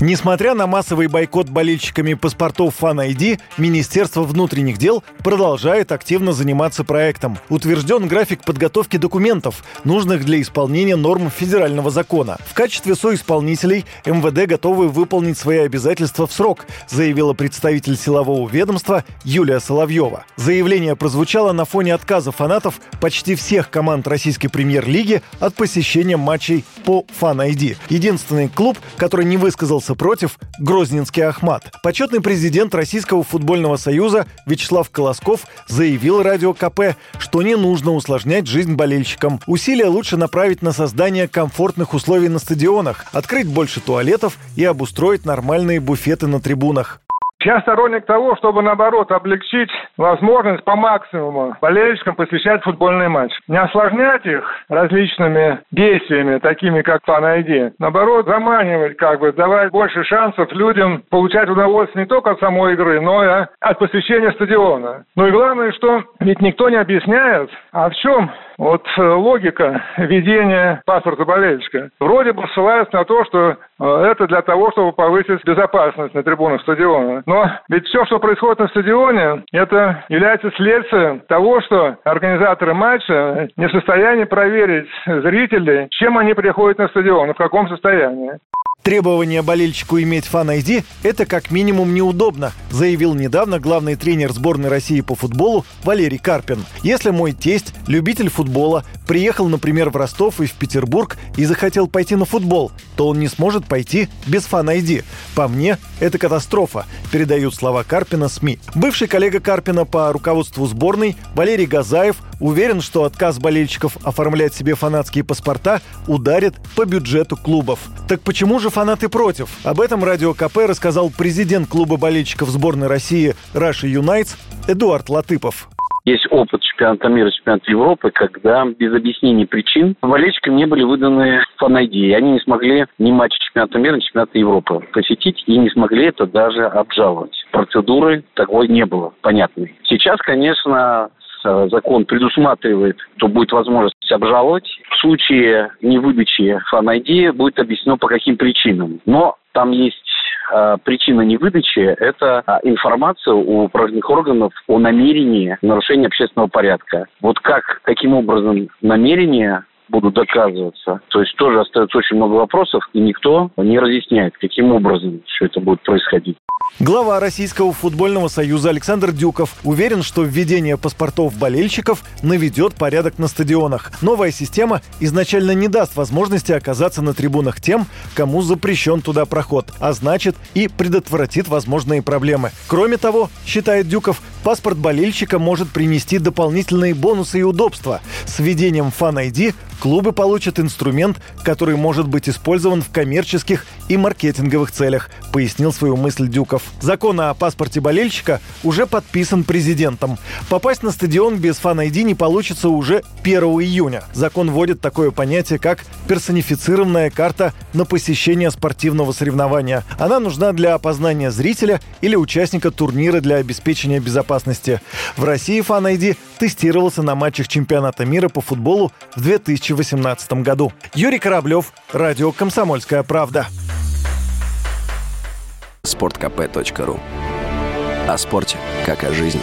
Несмотря на массовый бойкот болельщиками паспортов Fan ID, Министерство внутренних дел продолжает активно заниматься проектом. Утвержден график подготовки документов, нужных для исполнения норм федерального закона. В качестве соисполнителей МВД готовы выполнить свои обязательства в срок, заявила представитель силового ведомства Юлия Соловьева. Заявление прозвучало на фоне отказа фанатов почти всех команд российской премьер-лиги от посещения матчей по Fan ID. Единственный клуб, который не высказался против – Грозненский Ахмат. Почетный президент Российского футбольного союза Вячеслав Колосков заявил радио КП, что не нужно усложнять жизнь болельщикам. Усилия лучше направить на создание комфортных условий на стадионах, открыть больше туалетов и обустроить нормальные буфеты на трибунах. Я сторонник того, чтобы, наоборот, облегчить возможность по максимуму болельщикам посещать футбольный матч. Не осложнять их различными действиями, такими как по найди. Наоборот, заманивать, как бы, давать больше шансов людям получать удовольствие не только от самой игры, но и от посещения стадиона. Ну и главное, что ведь никто не объясняет, а в чем вот э, логика ведения паспорта болельщика. Вроде бы ссылаются на то, что э, это для того, чтобы повысить безопасность на трибунах стадиона. Но ведь все, что происходит на стадионе, это является следствием того, что организаторы матча не в состоянии проверить зрителей, чем они приходят на стадион, в каком состоянии. Требование болельщику иметь фан-айди – это как минимум неудобно, заявил недавно главный тренер сборной России по футболу Валерий Карпин. Если мой тесть, любитель футбола, приехал, например, в Ростов и в Петербург и захотел пойти на футбол, то он не сможет пойти без фан-айди. По мне, это катастрофа, передают слова Карпина СМИ. Бывший коллега Карпина по руководству сборной Валерий Газаев уверен, что отказ болельщиков оформлять себе фанатские паспорта ударит по бюджету клубов. Так почему же фанаты против? Об этом Радио КП рассказал президент клуба болельщиков сборной России «Russia Unites» Эдуард Латыпов. Есть опыт чемпионата мира, чемпионата Европы, когда без объяснений причин болельщикам не были выданы Fan ID, они не смогли ни матч чемпионата мира, ни чемпионата Европы посетить, и не смогли это даже обжаловать. Процедуры такой не было понятной. Сейчас, конечно, закон предусматривает, то будет возможность обжаловать. В случае невыдачи фан-ID будет объяснено, по каким причинам. Но там есть э, причина невыдачи – это э, информация у правоохранительных органов о намерении нарушения общественного порядка. Вот как, каким образом намерение будут доказываться. То есть тоже остается очень много вопросов, и никто не разъясняет, каким образом все это будет происходить. Глава Российского футбольного союза Александр Дюков уверен, что введение паспортов болельщиков наведет порядок на стадионах. Новая система изначально не даст возможности оказаться на трибунах тем, кому запрещен туда проход, а значит и предотвратит возможные проблемы. Кроме того, считает Дюков, паспорт болельщика может принести дополнительные бонусы и удобства. С введением Fan ID клубы получат инструмент, который может быть использован в коммерческих и маркетинговых целях, пояснил свою мысль Дюков. Закон о паспорте болельщика уже подписан президентом. Попасть на стадион без фан-айди не получится уже 1 июня. Закон вводит такое понятие, как персонифицированная карта на посещение спортивного соревнования. Она нужна для опознания зрителя или участника турнира для обеспечения безопасности. В России фан-айди тестировался на матчах чемпионата мира по футболу в 2018 году. Юрий Кораблев, Радио «Комсомольская правда» sportkp.ru О спорте, как о жизни.